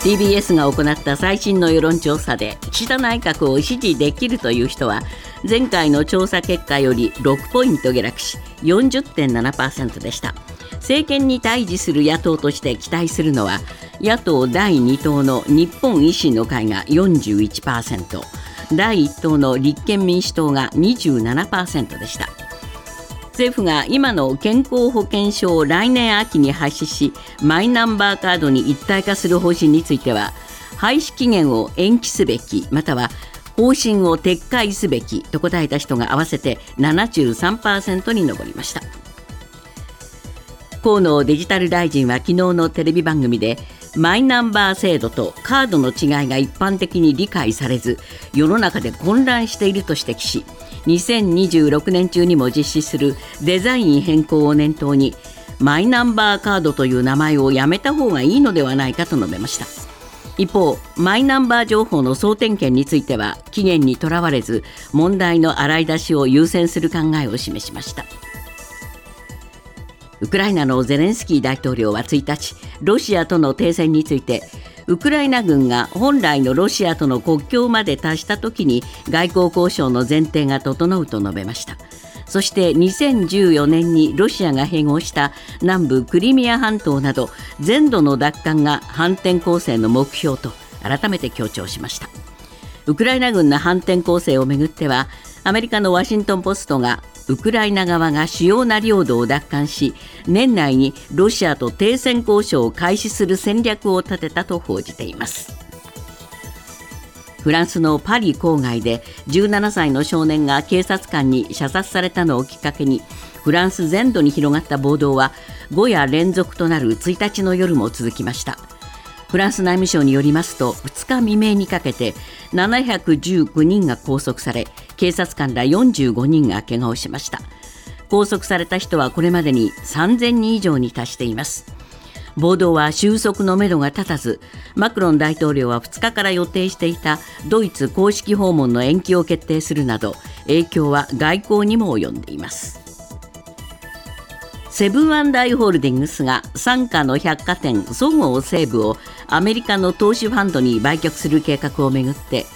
TBS が行った最新の世論調査で岸田内閣を支持できるという人は前回の調査結果より6ポイント下落し40.7%でした。政権に対峙する野党として期待するのは野党第2党の日本維新の会が41%第1党の立憲民主党が27%でした。政府が今の健康保険証を来年秋に廃止しマイナンバーカードに一体化する方針については廃止期限を延期すべきまたは方針を撤回すべきと答えた人が合わせて73%に上りました。河野デジタル大臣は昨日のテレビ番組でマイナンバー制度とカードの違いが一般的に理解されず世の中で混乱していると指摘し2026年中にも実施するデザイン変更を念頭にマイナンバーカードという名前をやめた方がいいのではないかと述べました。一方マイナンバー情報の総点検については期限にとらわれず問題の洗い出しを優先する考えを示しました。ウクライナのゼレンスキー大統領は1日ロシアとの停戦についてウクライナ軍が本来のロシアとの国境まで達した時に外交交渉の前提が整うと述べました。そして2014年にロシアが併合した南部クリミア半島など全土の奪還が反転攻勢の目標と改めて強調しました。ウクライナ軍の反転攻勢をめぐってはアメリカのワシントン・ポストがウクライナ側が主要な領土を奪還し年内にロシアと停戦交渉を開始する戦略を立てたと報じています。フランスのパリ郊外で17歳の少年が警察官に射殺されたのをきっかけにフランス全土に広がった暴動は5夜連続となる1日の夜も続きました。フランス内務省によりますと2日未明にかけて719人が拘束され警察官ら45人が怪我をしました。拘束された人はこれまでに3000人以上に達しています。暴動は収束のめどが立たずマクロン大統領は2日から予定していたドイツ公式訪問の延期を決定するなど影響は外交にも及んでいます。セブンアイ・ホールディングスが傘下の百貨店そごう・西武をアメリカの投資ファンドに売却する計画をめぐって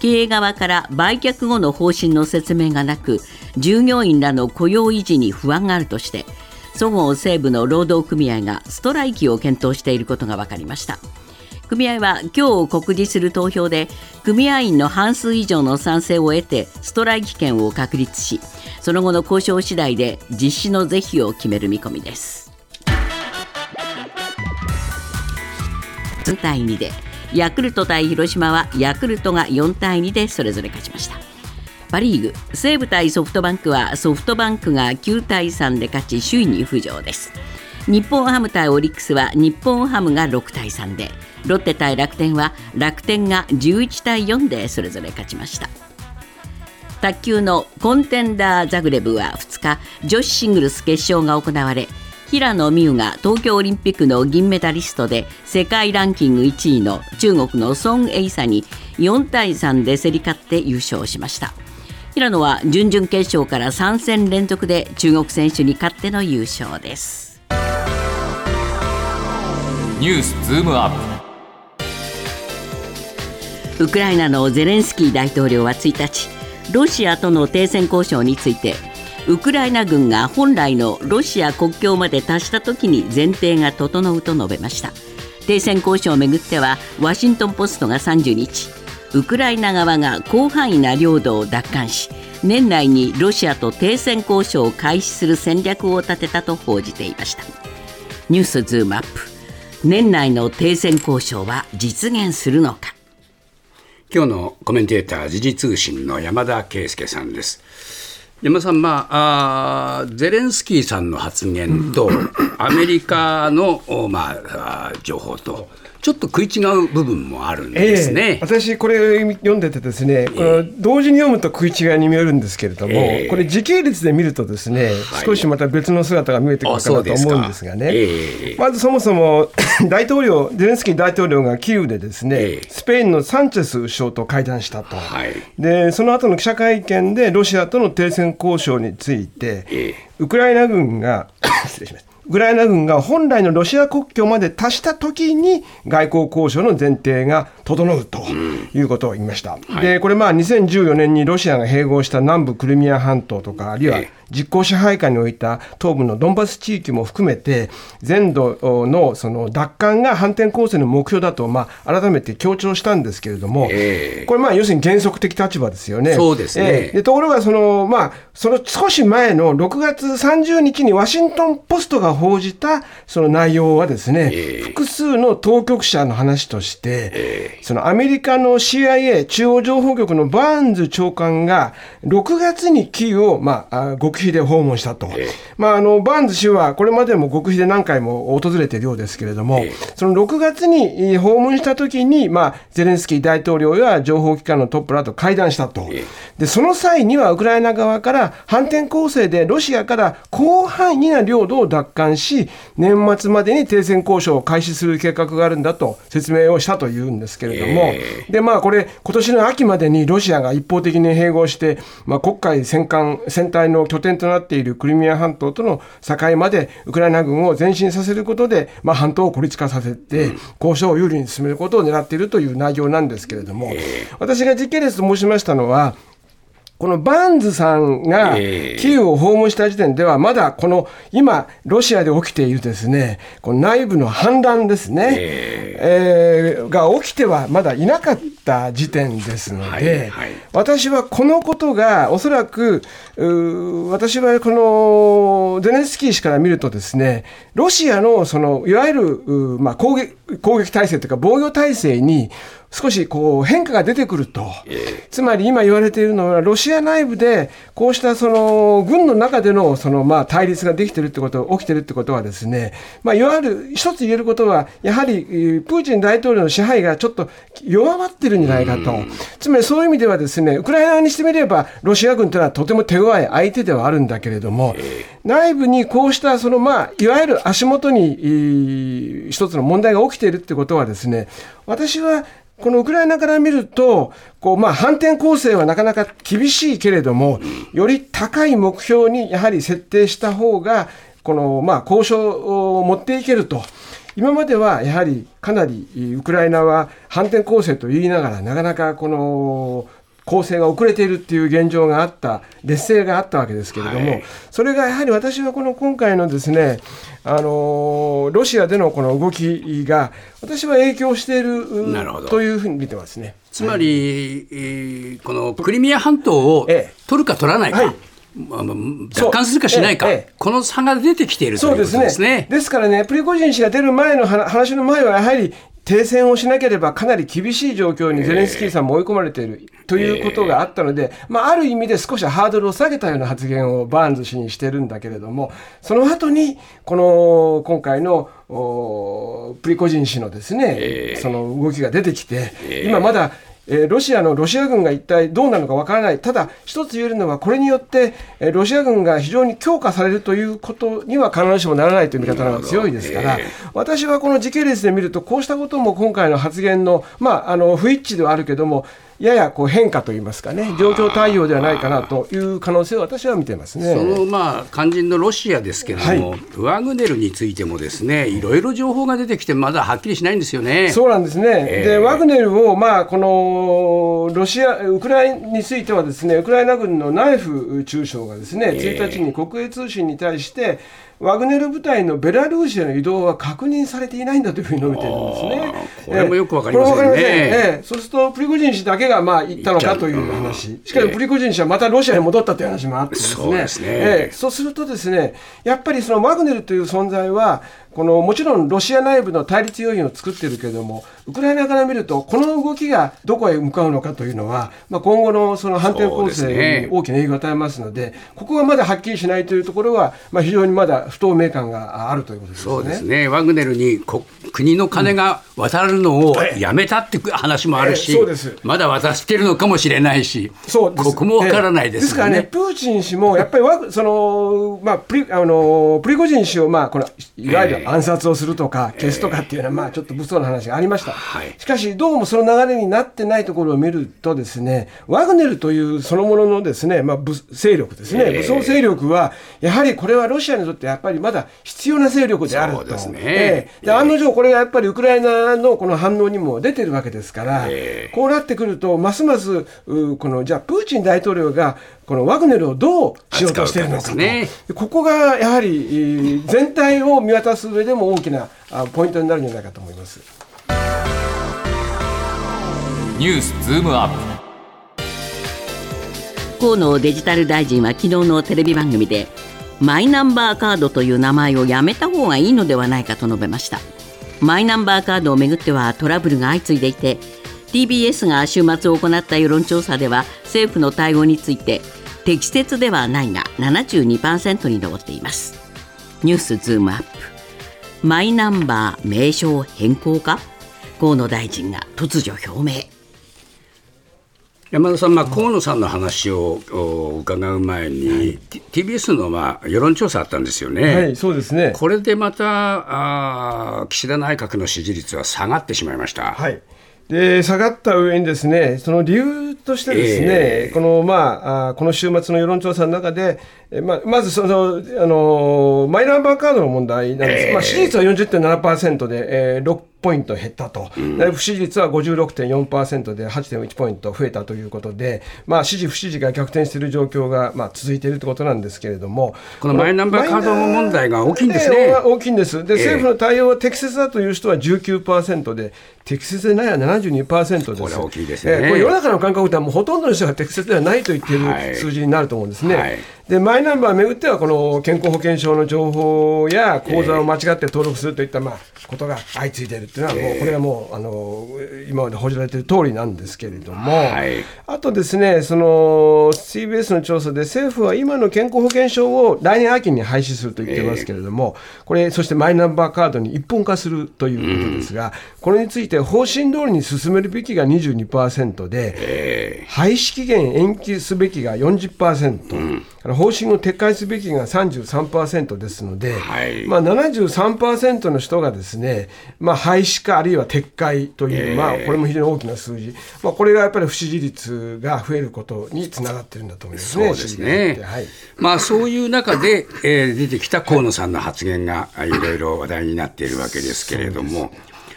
経営側から売却後の方針の説明がなく従業員らの雇用維持に不安があるとしてそごう・西武の労働組合がストライキを検討していることが分かりました。組合は今日告示する投票で組合員の半数以上の賛成を得てストライキ権を確立しその後の交渉次第で実施の是非を決める見込みです。3対2でヤクルト対広島はヤクルトが4対2でそれぞれ勝ちました。パ・リーグ西武対ソフトバンクはソフトバンクが9対3で勝ち首位に浮上です。日本ハム対オリックスは日本ハムが6対3でロッテ対楽天は楽天が11対4でそれぞれ勝ちました。卓球のコンテンダーザグレブは2日女子シングルス決勝が行われ平野美宇が東京オリンピックの銀メダリストで世界ランキング1位の中国のソン・エイサに4対3で競り勝って優勝しました。平野は準々決勝から3戦連続で中国選手に勝っての優勝です。ニュースズームアップ。ウクライナのゼレンスキー大統領は1日ロシアとの停戦交渉についてウクライナ軍が本来のロシア国境まで達した時に前提が整うと述べました。停戦交渉をめぐってはワシントン・ポストが30日ウクライナ側が広範囲な領土を奪還し年内にロシアと停戦交渉を開始する戦略を立てたと報じていました。ニュースズームアップ。年内の停戦交渉は実現するのか。今日のコメンテーター時事通信の山田圭介さんです。山さん、まあ、あゼレンスキーさんの発言と、アメリカの、まあ、情報と、ちょっと食い違う部分もあるんですね、えー、私、これ読んでてですね、えー、同時に読むと食い違いに見えるんですけれども、えー、これ、時系列で見るとですね、はい、少しまた別の姿が見えてくるかなと思うんですがね、まずそもそも 大統領、ゼレンスキー大統領がキーウでですね、スペインのサンチェス首相と会談したと、はい、でその後の記者会見で、ロシアとの停戦交渉について、ウクライナ軍が 失礼しますウクライナ軍が本来のロシア国境まで達した時に外交交渉の前提が整うということを言いました。うんはい、でこれまあ2014年にロシアが併合した南部クリミア半島とかあるいは実効支配下に置いた東部のドンバス地域も含めて全土のその奪還が反転攻勢の目標だとまあ改めて強調したんですけれども、えー、これまあ要するに原則的立場ですよね。そうですね、えー、でところがそのまあその少し前の6月30日にワシントン・ポストが報じたその内容はですね、えー、複数の当局者の話として、えー、そのアメリカの CIA 中央情報局のバーンズ長官が6月にキーを、まあ、極秘で訪問したと、まあ、あのバーンズ氏はこれまでも極秘で何回も訪れているようですけれども、その6月に訪問したときに、まあ、ゼレンスキー大統領や情報機関のトップらと会談したと、でその際にはウクライナ側から反転攻勢でロシアから広範囲な領土を奪還し、年末までに停戦交渉を開始する計画があるんだと説明をしたというんですけれども、でまあ、これ、今年の秋までにロシアが一方的に併合して、まあ、黒海戦艦戦隊の拠点となっているクリミア半島との境までウクライナ軍を前進させることで、まあ、半島を孤立化させて、交渉を有利に進めることを狙っているという内容なんですけれども、私が実系列と申しましたのは、このバーンズさんがキーウを訪問した時点では、まだこの今、ロシアで起きているですね、この内部の反乱ですね、えー、が起きてはまだいなかった時点ですので、私はこのことがおそらく、私はこのゼネンスキー氏から見るとですね、ロシアのそのいわゆる、まあ、攻撃攻撃体制というか防御体制に少しこう変化が出てくると、つまり今言われているのは、ロシア内部でこうしたその軍の中でのそのまあ対立ができているってこと、起きているってことはですね、まあ、いわゆる一つ言えることは、やはりプーチン大統領の支配がちょっと弱まってるんじゃないかと、つまりそういう意味ではですね、ウクライナにしてみれば、ロシア軍というのはとても手強い相手ではあるんだけれども、内部にこうしたそのまあいわゆる足元に一つの問題が起きているってことはですね、私はこのウクライナから見ると、こうまあ反転攻勢はなかなか厳しいけれども、より高い目標にやはり設定した方が、このまあ交渉を持っていけると。今まではやはりかなりウクライナは反転攻勢と言いながら、なかなかこの構成が遅れているっていう現状があった、劣勢があったわけですけれども、はい、それがやはり私はこの今回のですね、あのロシアでのこの動きが、私は影響しているというふうに見てますね。つまり、はい、このクリミア半島を取るか取らないか。はい。奪還するかしないか、ええ、この差が出てきているということですね。ですからね、プリゴジン氏が出る前の話の前は、やはり停戦をしなければかなり厳しい状況にゼレンスキーさんも追い込まれているということがあったので、まあ、ある意味で少しハードルを下げたような発言をバーンズ氏にしてるんだけれども、その後に、この今回のプリコジン氏のですね、その動きが出てきて、今まだえー、ロシアのロシア軍が一体どうなのかわからない、ただ、一つ言えるのは、これによって、えー、ロシア軍が非常に強化されるということには必ずしもならないという見方が強いですから、私はこの時系列で見ると、こうしたことも今回の発言の、まあ、あの不一致ではあるけども、ややこう変化といいますかね、状況対応ではないかなという可能性を私は見てますね。そのまあ肝心のロシアですけれども、はい、ワグネルについても、ですねいろいろ情報が出てきて、まだはっきりしないんですよね。そうなんですね、えー、でワグネルを、まあ、このロシア、ウクライナについては、ですねウクライナ軍の内府中将がですね、1日に国営通信に対して、ワグネル部隊のベラルーシへの移動は確認されていないんだというふうに述べているんですね。これもよくわかりませんね。ええ、そうすると、プリゴジン氏だけがまあ行ったのかという話、しかもプリゴジン氏はまたロシアに戻ったという話もあってですね、そうですね、ええ、そうするとですね、やっぱりそのワグネルという存在は、このもちろんロシア内部の対立要因を作っているけれども、ウクライナから見ると、この動きがどこへ向かうのかというのは、まあ、今後のその反転攻勢に大きな影響を与えますので、ここがまだはっきりしないというところは、まあ、非常にまだ不透明感があるということですね。そうですね、ワグネルに国国の金が渡るのをやめたって話もあるし、ええまだ渡してるのかもしれないし、そうここもわからないです、ね、ですからね、プーチン氏もやっぱりその、まあ、プリあのプリゴジン氏を、まあ、このいわゆる暗殺をするとか、消すとかっていうのは、まあ、ちょっと物騒な話がありました、しかし、どうもその流れになってないところを見るとですね、ワグネルというそのもののですね、まあ、勢力ですね、武装勢力は、やはりこれはロシアにとってやっぱりまだ必要な勢力であると。ですね、えー、で案の定、これがやっぱりウクライナのこの反応にも出てるわけですから、こうなってくると、ますますこのじゃあ、プーチン大統領がこのワグネルをどうしようとしているのかと、ね、ここがやはり全体を見渡す上でも大きなポイントになるんじゃないかと思います。ニュースズームアップ。河野デジタル大臣は昨日のテレビ番組でマイナンバーカードという名前をやめた方がいいのではないかと述べました。マイナンバーカードをめぐってはトラブルが相次いでいて TBS が週末行った世論調査では政府の対応について適切ではないが72%に上っています。ニュースズームアップ。マイナンバー名称変更か？河野大臣が突如表明。山田さん、まあ、河野さんの話を伺う前に、はい、TBS の、まあ、世論調査あったんですよね、はい、そうですね。これでまたあ岸田内閣の支持率は下がってしまいました。はいで下がった上にですねその理由としてですね、えー、このまあこの週末の世論調査の中で、えままずそのあのマイナンバーカードの問題なんです、えー、まあ、支持率は40.7%で、えー、6ポイント減ったと、うん、不支持率は56.4%で8.1ポイント増えたということで、まあ、支持、不支持が逆転している状況が、まあ、続いているということなんですけれども、このマイナンバーカード問題が大きいんですね。大きいんです。で、政府の対応は適切だという人は19%で、適切でないは72%です。これ大きいですね。えー、これ世の中の感覚ではもうほとんどの人が適切ではないと言っている数字になると思うんですね。はい。はいでマイナンバーをめぐっては、この健康保険証の情報や口座を間違って登録するといったまあことが相次いでいるというのは、もうこれはもうあの今まで報じられている通りなんですけれども、はい、あとですね、その CBS の調査で、政府は今の健康保険証を来年秋に廃止すると言ってますけれども、これ、そしてマイナンバーカードに一本化するということですが、これについて方針通りに進めるべきが22%で、廃止期限延期すべきが40%。うん。方針を撤回すべきが33%ですので、はい、まあ、73%の人がですね、まあ、廃止かあるいは撤回という、えー、まあ、これも非常に大きな数字、まあ、これがやっぱり不支持率が増えることにつながってるんだと思いますね。そうですね、はい、まあ、そういう中で、えー、出てきた河野さんの発言がいろいろ話題になっているわけですけれども。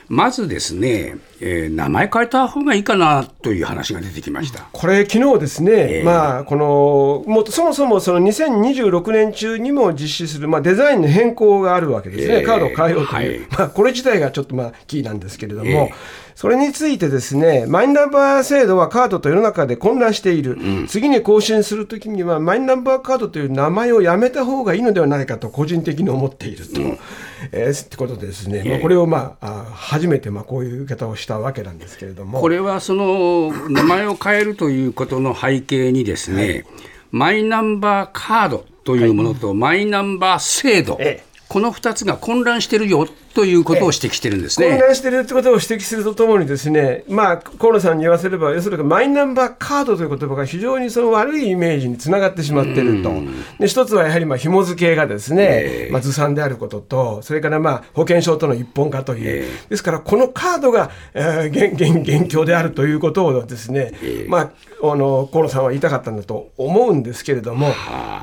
まずですね、えー、名前変えた方がいいかなという話が出てきました。これ、昨日ですね、えー、まあ、このもそもそもその2026年中にも実施する、まあ、デザインの変更があるわけですね、えー、カードを変えようという、はい、まあ、これ自体がちょっとまあキーなんですけれども。えー。それについてですね、マイナンバー制度はカードと世の中で混乱している、うん、次に更新するときには、マイナンバーカードという名前をやめた方がいいのではないかと、個人的に思っていると。うん。えー、ってことでですね、まあ、これを、まあ、初めてまあこういう言い方をしたわけなんですけれども。これはその名前を変えるということの背景にですね、はい、マイナンバーカードというものと、マイナンバー制度、ええ。この2つが混乱してるよということを指摘してるんですね、混乱してるってことを指摘するとともに、ですね、まあ、河野さんに言わせれば、要するにマイナンバーカードという言葉が非常にその悪いイメージにつながってしまっていると、で一つはやはりまあ紐付けがですね、えー、まあ、ずさんであることと、それからまあ保険証との一本化という、えー、ですからこのカードが、えー、現現現況であるということをですね、えー、まあ、あの河野さんは言いたかったんだと思うんですけれども、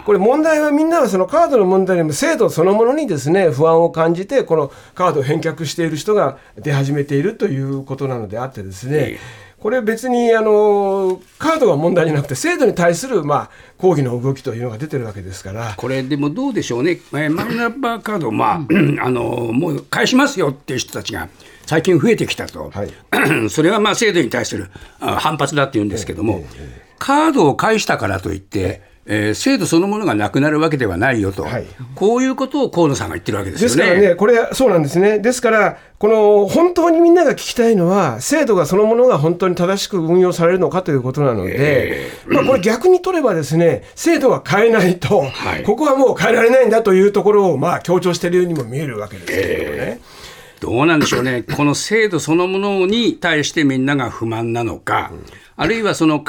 これ、問題はみんなはそのカードの問題よりも制度そのものにですね不安を感じて、このカードを返却している人が出始めているということなのであってですね、これ別にあのカードが問題じゃなくて制度に対するまあ抗議の動きというのが出てるわけですから。これでもどうでしょうね、マイナンバーカード、まあ、あのもう返しますよっていう人たちが最近増えてきたと、はい、それはまあ制度に対する反発だっていうんですけども、カードを返したからといって、えー、制度そのものがなくなるわけではないよと、はい、こういうことを河野さんが言ってるわけですよね。ですからね、これ、そうなんですね。ですから、この本当にみんなが聞きたいのは、制度がそのものが本当に正しく運用されるのかということなので、えー、まあ、これ、逆に取ればですね、制度は変えないと、はい、ここはもう変えられないんだというところを、まあ、強調しているようにも見えるわけですけれどもね。えーどうなんでしょうね、この制度そのものに対してみんなが不満なのか、あるいはその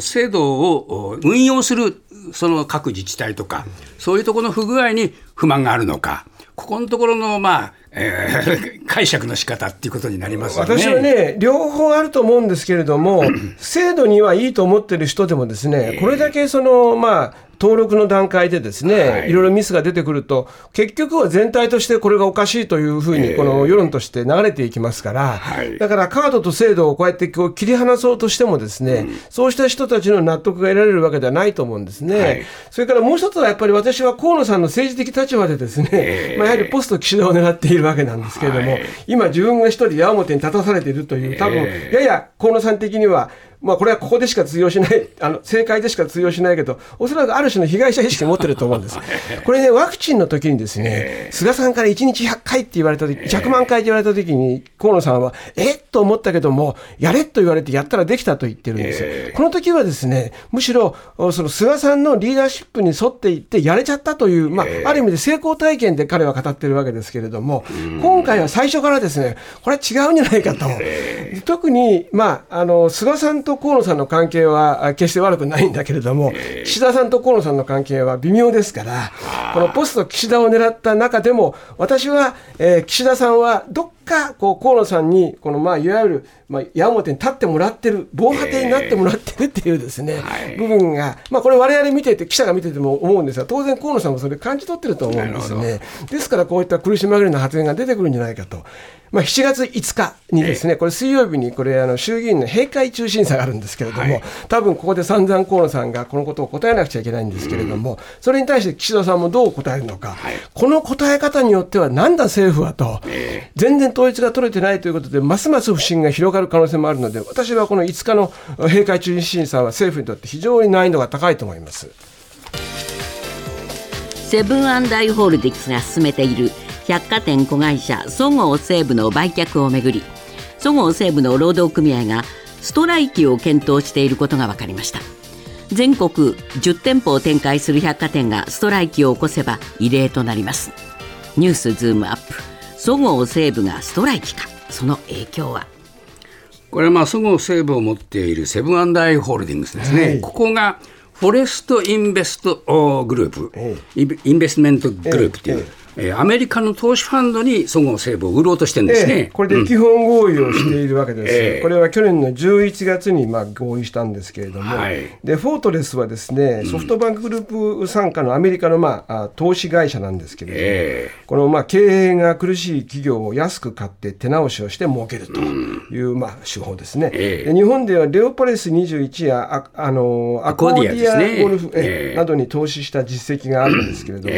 制度を運用するその各自治体とか、そういうところの不具合に不満があるのか、ここのところの、まあえー、解釈の仕方っていうことになります、ね、私はね、両方あると思うんですけれども、制度にはいいと思ってる人でも、ですねこれだけその、まあ、登録の段階でですね、はい、いろいろミスが出てくると、結局は全体としてこれがおかしいというふうに、この世論として流れていきますから、だからカードと制度をこうやってこう切り離そうとしても、ですね、うん、そうした人たちの納得が得られるわけではないと思うんですね。はい、それからもう一つはやっぱり私は河野さんの政治的立場でですね、まあ、やはりポスト岸田を狙っているわけなんですけれども、今自分が一人矢面に立たされているという、多分やや河野さん的には、まあ、これはここでしか通用しない、あの正解でしか通用しないけど、おそらくある種の被害者意識を持ってると思うんです。これね、ワクチンの時にですね、菅さんから1日100回って言われた時、100万回って言われた時に、河野さんは、えっ？と思ったけども、やれと言われてやったらできたと言ってるんです。よ。この時はですね、むしろ、その菅さんのリーダーシップに沿っていって、やれちゃったという、まあ、ある意味で成功体験で彼は語ってるわけですけれども、今回は最初からですね、これは違うんじゃないかと。特に、まあ、あの、菅さんと河野さんの関関係は決して悪くないんだけれども、岸田さんと河野さんの関係は微妙ですから、このポスト岸田を狙った中でも、私は、えー、岸田さんはどっかこう河野さんに、このまあいわゆる、まあ、矢面に立ってもらってる、防波堤になってもらってるっていうですね、部分が、まあ、これ、われわれ見てて、記者が見てても思うんですが、当然、河野さんもそれ感じ取ってると思うんですね。ですから、こういった苦し紛れの発言が出てくるんじゃないかと。まあ、7月5日にですね、これ水曜日にこれあの衆議院の閉会中審査があるんですけれども、はい、多分ここで散々河野さんがこのことを答えなくちゃいけないんですけれども、うん、それに対して岸田さんもどう答えるのか、はい、この答え方によってはなんだ政府はと、えー、全然統一が取れてないということでますます不信が広がる可能性もあるので私はこの5日の閉会中審査は政府にとって非常に難易度が高いと思います。セブンアイ・ホールディングスが進めている百貨店子会社そごう・西武の売却をめぐりそごう・西武の労働組合がストライキを検討していることが分かりました。全国10店舗を展開する百貨店がストライキを起こせば異例となります。ニュースズームアップ。そごう・西武がストライキか。その影響は？これはまあそごう・西武を持っているセブンアイ・ホールディングスですね、はい、ここがフォートレス・インベストグループ、インベストメントグループという、えー、アメリカの投資ファンドにそごう・西武を売ろうとしてるんですね、えー、これで基本合意をしているわけです、うん、これは去年の11月にまあ合意したんですけれども、はい、でフォートレスはですねソフトバンクグループ傘下のアメリカのまあ投資会社なんですけれども、えー、このまあ経営が苦しい企業を安く買って手直しをして儲けるというまあ手法ですね、えー、で日本ではレオパレス21やああのアコーディアゴルフ、ね、などに投資した実績があるんですけれども、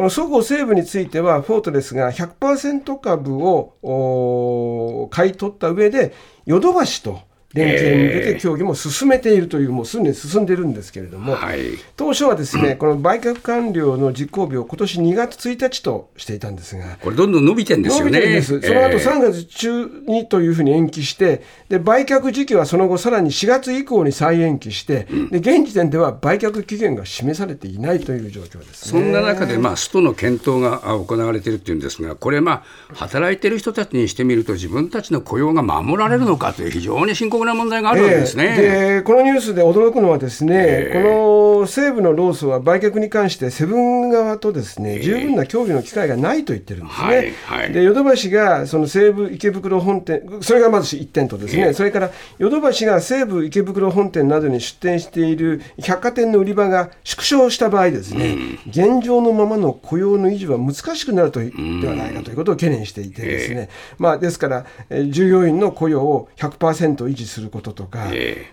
このそごう・西武にについては、フォートレスが100%株を買い取った上で、ヨドバシと連携に向けて協議も進めているという、もうすでに進んでいるんですけれども、はい、当初はですね、この売却完了の実行日を今年2月1日としていたんですが、これ、どんどん伸びてるんですよね。伸びてるんです。その後3月中にというふうに延期して、で売却時期はその後、さらに4月以降に再延期して、で現時点では売却期限が示されていないという状況です、ね、そんな中で、まあ、ストの検討が行われているというんですが、これ、まあ、働いている人たちにしてみると、自分たちの雇用が守られるのかという、非常に深刻な問題があるわけです。ね。で、このニュースで驚くのはですね、えー、この西武の労組は売却に関してセブン側とですね、十分な協議の機会がないと言ってるんですね。はいはい、で、ヨドバシがその西武池袋本店、それがまず1点とですね、えー、それからヨドバシが西武池袋本店などに出店している百貨店の売り場が縮小した場合ですね、うん、現状のままの雇用の維持は難しくなるとではないかということを懸念していてですね、えー、まあですから、従業員の雇用を100%維持することとか、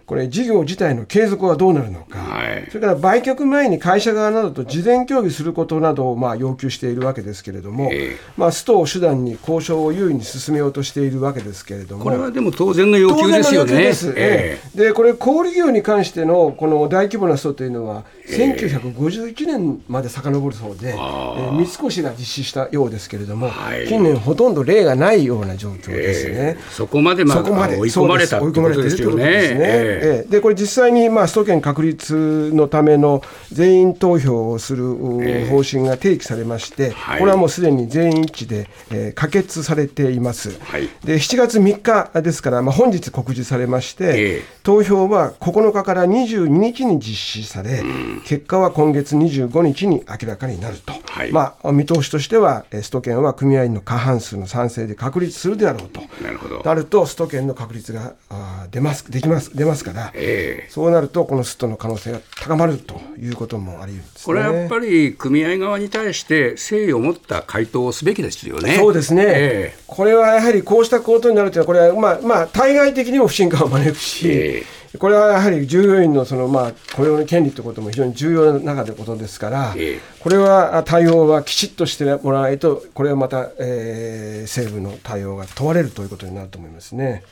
これ、事業自体の継続はどうなるのか、はい、それから売却前に会社側などと事前協議することなどをまあ要求しているわけですけれども、えー、まあ、ストを手段に交渉を優位に進めようとしているわけですけれども、これはでも当然の要求ですよね。えー、でこれ、小売業に関してのこの大規模なストというのは、1951年まで遡るそうで、えー、三越が実施したようですけれども、はい、近年、ほとんど例がないような状況ですね。そこまでまあ追い込まれたといれているということですね。えー、でこれ実際にまあ首都圏確立のための全員投票をする方針が提起されまして、これはもうすでに全員一致で、えー、可決されています。はい、で7月3日ですから、まあ、本日告示されまして、投票は9日から22日に実施され、結果は今月25日に明らかになると、はい、まあ、見通しとしては、首都圏は組合員の過半数の賛成で確立するであろうと。なるほど。なると、首都圏の確率があ出ますできます出ますから、えー、そうなると、このストの可能性が高まるということもあり、ね、これはやっぱり組合側に対して誠意を持った回答をすべきですよね。そうですね、えー、これはやはりこうしたことになるというのは、これはまあ、まあ、対外的にも不信感を招くし、えーこれはやはり従業員のそのまあ雇用の権利ということも非常に重要な中でことですから、これは対応はきちっとしてもらわないと、これはまた、え府の対応が問われるということになると思いますね。